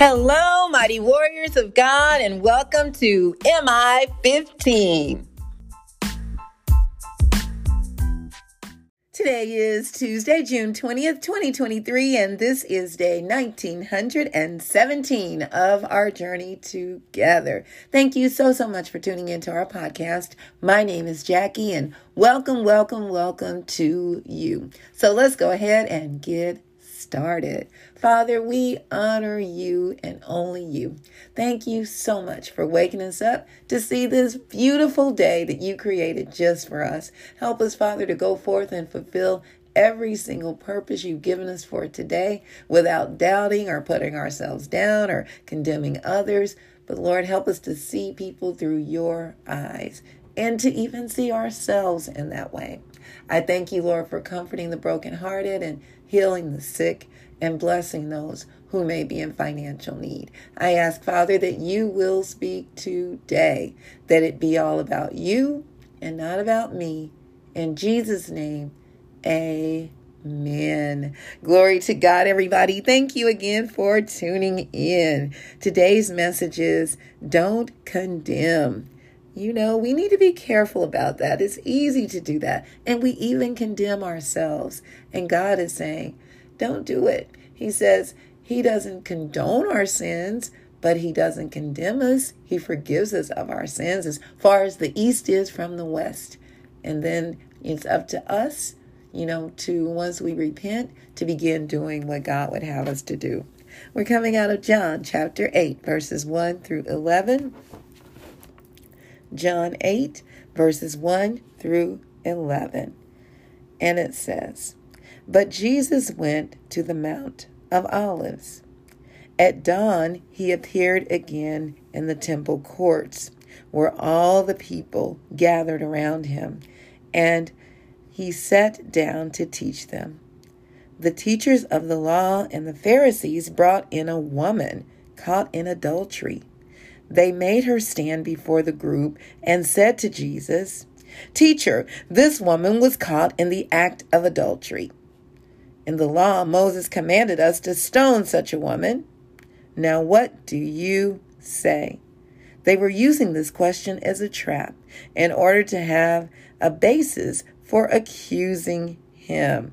Hello, mighty warriors of God, and welcome to MI 15. Today is Tuesday, June 20th, 2023, and this is day 1917 of our journey together. Thank you so, so much for tuning into our podcast. My name is Jackie, and welcome, welcome, welcome to you. So let's go ahead and get started. Father, we honor you and only you. Thank you so much for waking us up to see this beautiful day that you created just for us. Help us, Father, to go forth and fulfill every single purpose you've given us for today without doubting or putting ourselves down or condemning others. But Lord, help us to see people through your eyes and to even see ourselves in that way. I thank you, Lord, for comforting the brokenhearted and healing the sick, and blessing those who may be in financial need. I ask, Father, that you will speak today, that it be all about you and not about me. In Jesus' name, amen. Glory to God, everybody. Thank you again for tuning in. Today's message is don't condemn. You know, we need to be careful about that. It's easy to do that. And we even condemn ourselves. And God is saying, don't do it. He says he doesn't condone our sins, but he doesn't condemn us. He forgives us of our sins as far as the east is from the west. And then it's up to us, you know, to once we repent, to begin doing what God would have us to do. We're coming out of John chapter 8, verses 1 through 11. John 8, verses 1 through 11. And it says, But Jesus went to the Mount of Olives. At dawn, he appeared again in the temple courts, where all the people gathered around him, and he sat down to teach them. The teachers of the law and the Pharisees brought in a woman caught in adultery they made her stand before the group and said to Jesus, Teacher, this woman was caught in the act of adultery. In the law, Moses commanded us to stone such a woman. Now, what do you say? They were using this question as a trap in order to have a basis for accusing him.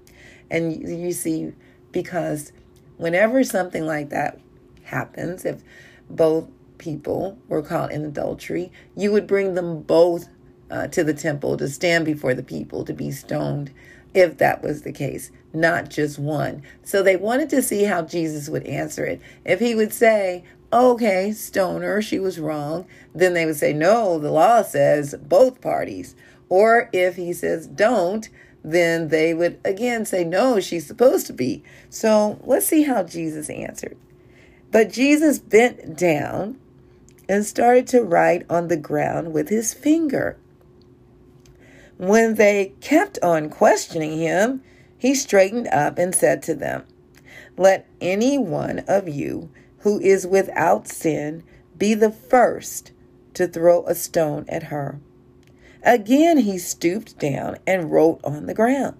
And you see, because whenever something like that happens, if both people were caught in adultery, you would bring them both uh, to the temple to stand before the people to be stoned if that was the case, not just one. So they wanted to see how Jesus would answer it. If he would say, okay, stoner, she was wrong, then they would say, no, the law says both parties. Or if he says don't, then they would again say, no, she's supposed to be. So let's see how Jesus answered. But Jesus bent down and started to write on the ground with his finger. When they kept on questioning him, he straightened up and said to them, Let any one of you who is without sin be the first to throw a stone at her. Again, he stooped down and wrote on the ground.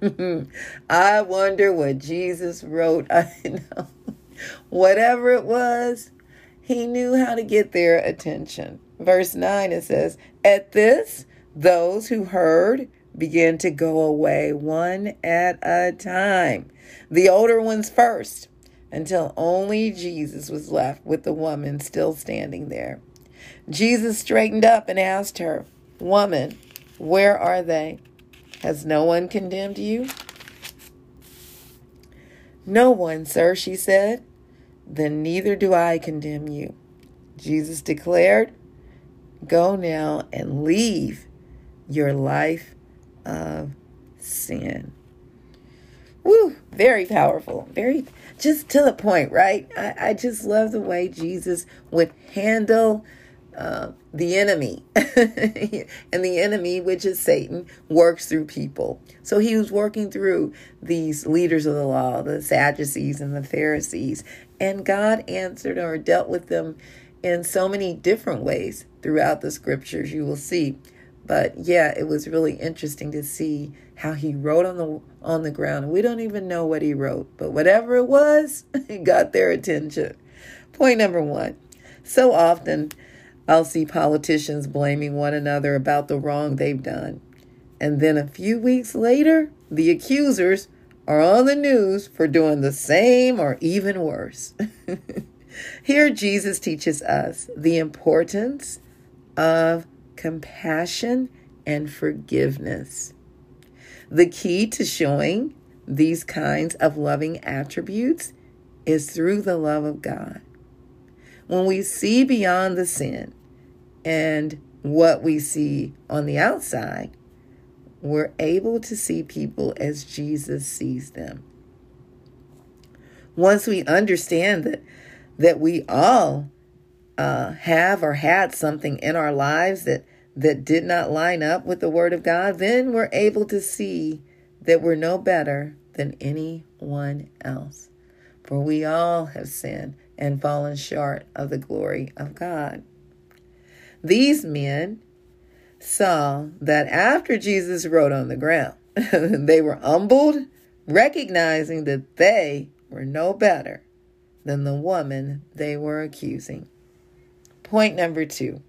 I wonder what Jesus wrote. I know. Whatever it was, he knew how to get their attention. Verse 9 it says, At this, those who heard began to go away one at a time, the older ones first, until only Jesus was left with the woman still standing there. Jesus straightened up and asked her, Woman, where are they? Has no one condemned you? No one, sir, she said then neither do I condemn you. Jesus declared, Go now and leave your life of sin. Woo, very powerful. Very just to the point, right? I, I just love the way Jesus would handle uh, the enemy. and the enemy, which is Satan, works through people. So he was working through these leaders of the law, the Sadducees and the Pharisees. And God answered or dealt with them in so many different ways throughout the scriptures, you will see. But yeah, it was really interesting to see how he wrote on the on the ground. We don't even know what he wrote, but whatever it was, it got their attention. Point number one. So often I'll see politicians blaming one another about the wrong they've done. And then a few weeks later, the accusers are on the news for doing the same or even worse. Here, Jesus teaches us the importance of compassion and forgiveness. The key to showing these kinds of loving attributes is through the love of God. When we see beyond the sin and what we see on the outside, we're able to see people as Jesus sees them. Once we understand that that we all uh, have or had something in our lives that that did not line up with the Word of God, then we're able to see that we're no better than anyone else. For we all have sinned and fallen short of the glory of God. These men saw that after Jesus wrote on the ground, they were humbled, recognizing that they were no better than the woman they were accusing. Point number two.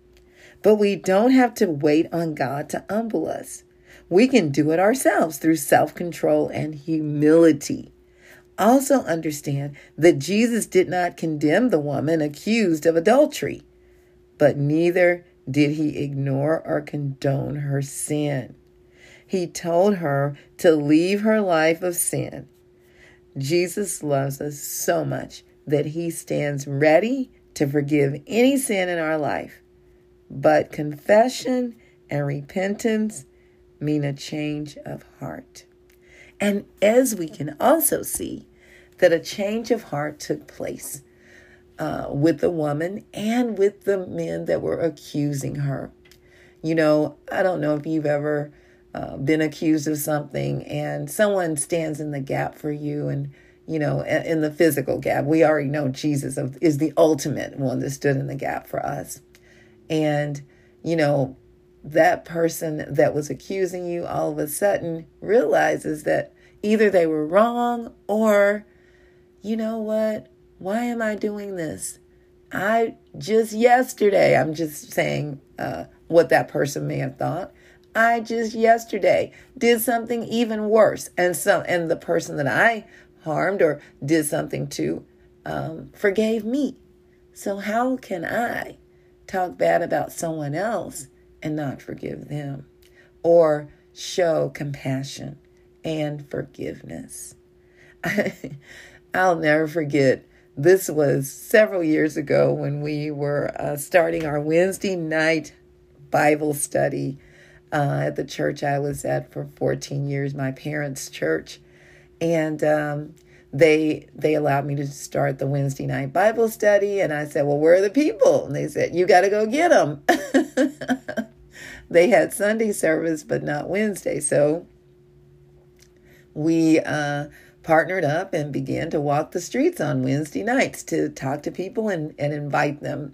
But we don't have to wait on God to humble us. We can do it ourselves through self control and humility. Also, understand that Jesus did not condemn the woman accused of adultery, but neither did he ignore or condone her sin. He told her to leave her life of sin. Jesus loves us so much that he stands ready to forgive any sin in our life. But confession and repentance mean a change of heart. And as we can also see, that a change of heart took place uh, with the woman and with the men that were accusing her. You know, I don't know if you've ever uh, been accused of something and someone stands in the gap for you and you know, in the physical gap. We already know Jesus is the ultimate one that stood in the gap for us. And, you know, that person that was accusing you all of a sudden realizes that either they were wrong or, you know what? Why am I doing this? I just yesterday, I'm just saying uh, what that person may have thought. I just yesterday did something even worse. And so, and the person that I harmed or did something to um, forgave me. So, how can I talk bad about someone else and not forgive them or show compassion and forgiveness? I'll never forget. This was several years ago when we were uh, starting our Wednesday night Bible study uh, at the church I was at for 14 years, my parents' church and um, they they allowed me to start the Wednesday night Bible study. And I said, "Well, where are the people?" And they said, "You got to go get them." they had Sunday service, but not Wednesday, so we uh, partnered up and began to walk the streets on Wednesday nights to talk to people and, and invite them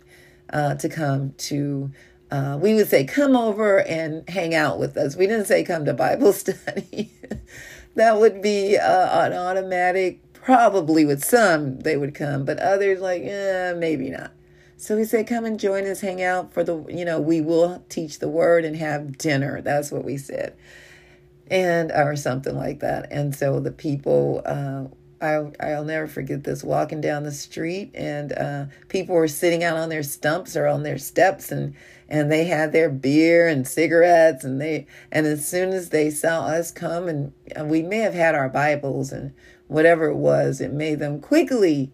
uh, to come to. Uh, we would say, come over and hang out with us. We didn't say come to Bible study that would be uh, an automatic. Probably with some they would come, but others like, eh, maybe not. So we said, "Come and join us, hang out for the, you know, we will teach the word and have dinner." That's what we said, and or something like that. And so the people, uh, I I'll never forget this. Walking down the street, and uh, people were sitting out on their stumps or on their steps, and and they had their beer and cigarettes and they and as soon as they saw us come and, and we may have had our bibles and whatever it was it made them quickly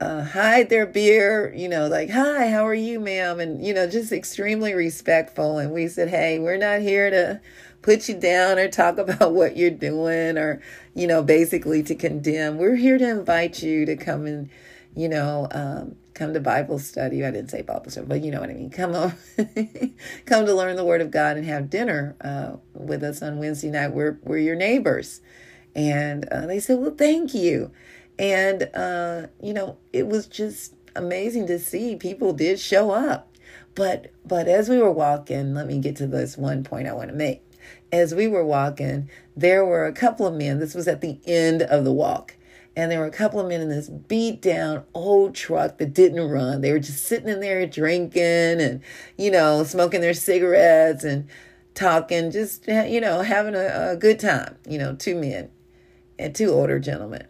uh, hide their beer you know like hi how are you ma'am and you know just extremely respectful and we said hey we're not here to put you down or talk about what you're doing or you know basically to condemn we're here to invite you to come and you know um, come to Bible study. I didn't say Bible study, but you know what I mean. Come come to learn the Word of God and have dinner uh, with us on Wednesday night. We're we're your neighbors, and uh, they said, "Well, thank you." And uh, you know, it was just amazing to see people did show up. But but as we were walking, let me get to this one point I want to make. As we were walking, there were a couple of men. This was at the end of the walk and there were a couple of men in this beat down old truck that didn't run. They were just sitting in there drinking and, you know, smoking their cigarettes and talking, just, you know, having a, a good time. You know, two men and two older gentlemen.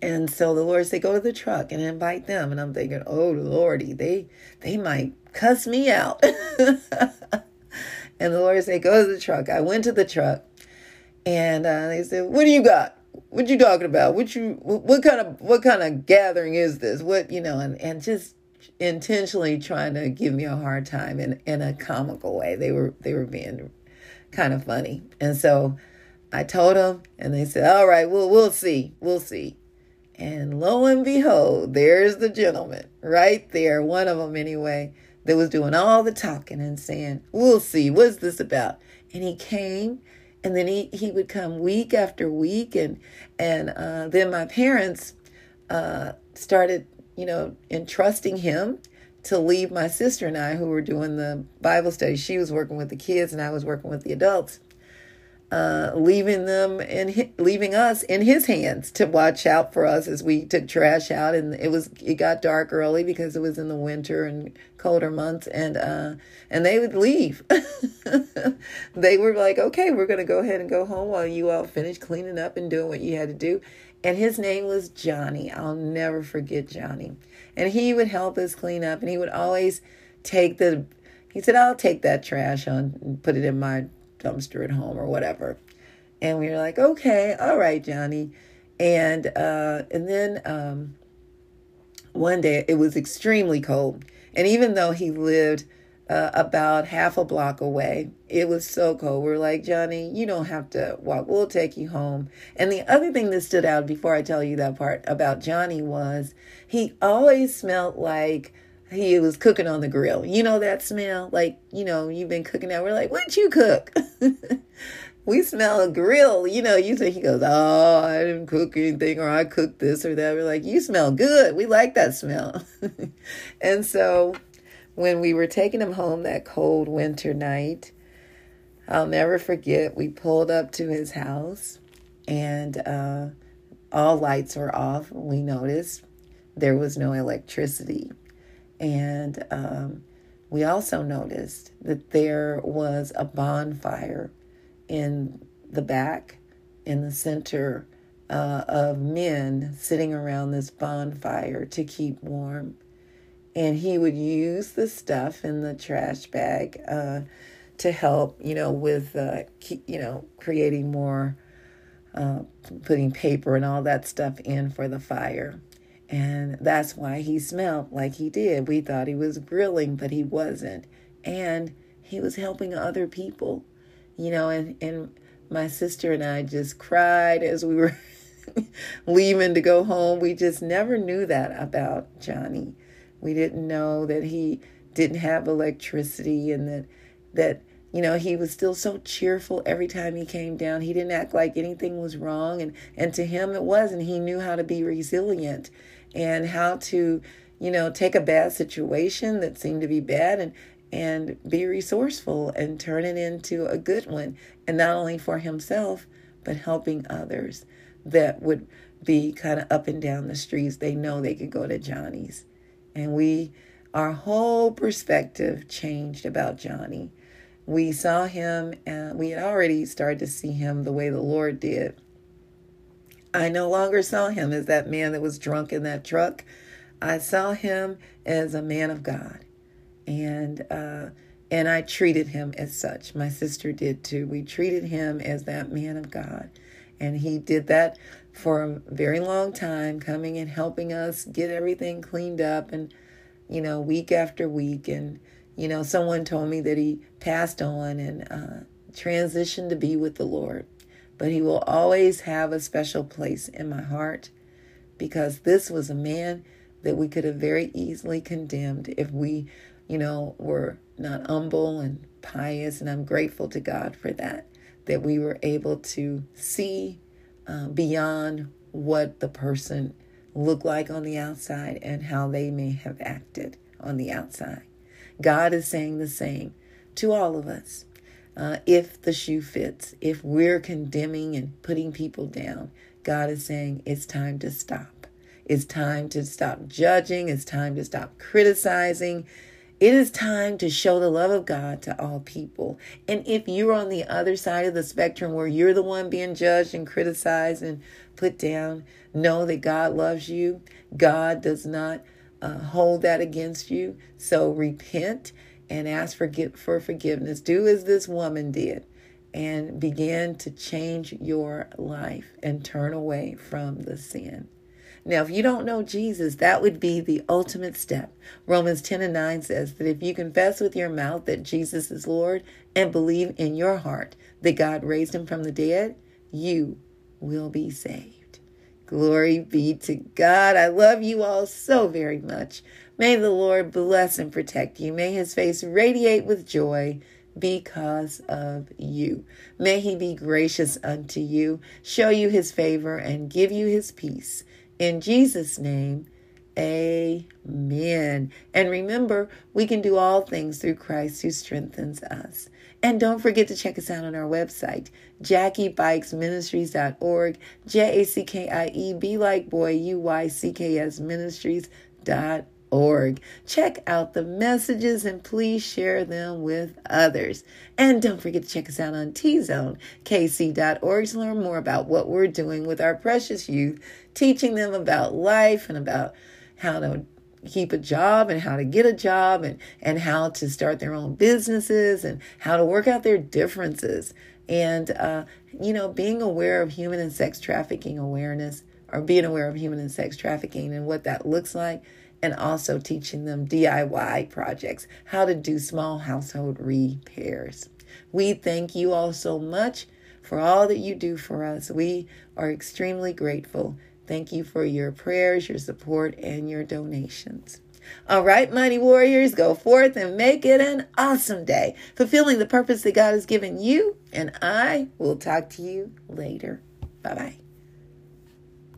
And so the Lord said, go to the truck and invite them. And I'm thinking, oh Lordy, they they might cuss me out. and the Lord said, go to the truck. I went to the truck and uh, they said, what do you got? what you talking about? What you what kind of what kind of gathering is this? What you know, and and just intentionally trying to give me a hard time in in a comical way. They were they were being kind of funny, and so I told them, and they said, "All right, we'll we'll see, we'll see." And lo and behold, there's the gentleman right there, one of them anyway, that was doing all the talking and saying, "We'll see, what's this about?" And he came and then he, he would come week after week and and uh, then my parents uh, started you know entrusting him to leave my sister and I who were doing the Bible study she was working with the kids and I was working with the adults uh, leaving them in leaving us in his hands to watch out for us as we took trash out. And it was it got dark early because it was in the winter and colder months. And uh and they would leave. They were like okay we're gonna go ahead and go home while you all finish cleaning up and doing what you had to do. And his name was johnny. I'll never forget johnny. And he would help us clean up and he would always take the he said i'll take that trash on and put it in my dumpster at home or whatever. And we were like, okay, all right, Johnny. And uh, and then um, one day it was extremely cold, and even though he lived uh, about half a block away, it was so cold. We are like, Johnny, you don't have to walk. We'll take you home. And the other thing that stood out before I tell you that part about Johnny was he always smelled like he was cooking on the grill. You know that smell? Like, you know, you've been cooking out. We're like, what'd you cook? we smell a grill. You know, you say he goes, Oh, I didn't cook anything or I cooked this or that. We're like, You smell good. We like that smell. and so when we were taking him home that cold winter night, I'll never forget, we pulled up to his house and uh, all lights were off. We noticed there was no electricity. And um, we also noticed that there was a bonfire in the back, in the center uh, of men sitting around this bonfire to keep warm. And he would use the stuff in the trash bag uh, to help, you know, with, uh, keep, you know, creating more, uh, putting paper and all that stuff in for the fire. And that's why he smelled like he did. We thought he was grilling, but he wasn't. And he was helping other people, you know, and, and my sister and I just cried as we were leaving to go home. We just never knew that about Johnny. We didn't know that he didn't have electricity and that that you know he was still so cheerful every time he came down he didn't act like anything was wrong and and to him it was and he knew how to be resilient and how to, you know, take a bad situation that seemed to be bad and and be resourceful and turn it into a good one. And not only for himself but helping others that would be kind of up and down the streets. They know they could go to johnny's. And we our whole perspective changed about johnny. We saw him and we had already started to see him the way the lord did I no longer saw him as that man that was drunk in that truck. I saw him as a man of God. And uh, and I treated him as such. My sister did too. We treated him as that man of God. And he did that for a very long time, coming and helping us get everything cleaned up and, you know, week after week. And, you know, someone told me that he passed on and uh, transitioned to be with the Lord but he will always have a special place in my heart because this was a man that we could have very easily condemned if we, you know, were not humble and pious. And I'm grateful to God for that, that we were able to see uh, beyond what the person looked like on the outside and how they may have acted on the outside. God is saying the same to all of us uh, if the shoe fits, if we're condemning and putting people down, God is saying it's time to stop. It's time to stop judging. It's time to stop criticizing. It is time to show the love of God to all people. And if you're on the other side of the spectrum where you're the one being judged and criticized and put down, know that God loves you. God does not uh, hold that against you. So repent and ask for, for forgiveness. Do as this woman did and begin to change your life and turn away from the sin. Now, if you don't know Jesus, that would be the ultimate step. Romans 10 and 9 says that if you confess with your mouth that Jesus is Lord and believe in your heart that God raised him from the dead, you will be saved. Glory be to God. I love you all so very much. May the Lord bless and protect you. May his face radiate with joy because of you. May he be gracious unto you, show you his favor, and give you his peace. In Jesus' name, amen. And remember, we can do all things through Christ who strengthens us. And don't forget to check us out on our website, JackieBuycksMinistries.org, J A C K I E B like boy, U Y C K S Ministries.org org. Check out the messages and please share them with others. And don't forget to check us out on tzonekc.org to learn more about what we're doing with our precious youth, teaching them about life and about how to keep a job and how to get a job and, and how to start their own businesses and how to work out their differences. And, uh, you know, being aware of human and sex trafficking awareness or being aware of human and sex trafficking and what that looks like and also teaching them DIY projects, how to do small household repairs. We thank you all so much for all that you do for us. We are extremely grateful. Thank you for your prayers, your support, and your donations. All right, mighty warriors, go forth and make it an awesome day, fulfilling the purpose that God has given you. And I will talk to you later. Bye bye.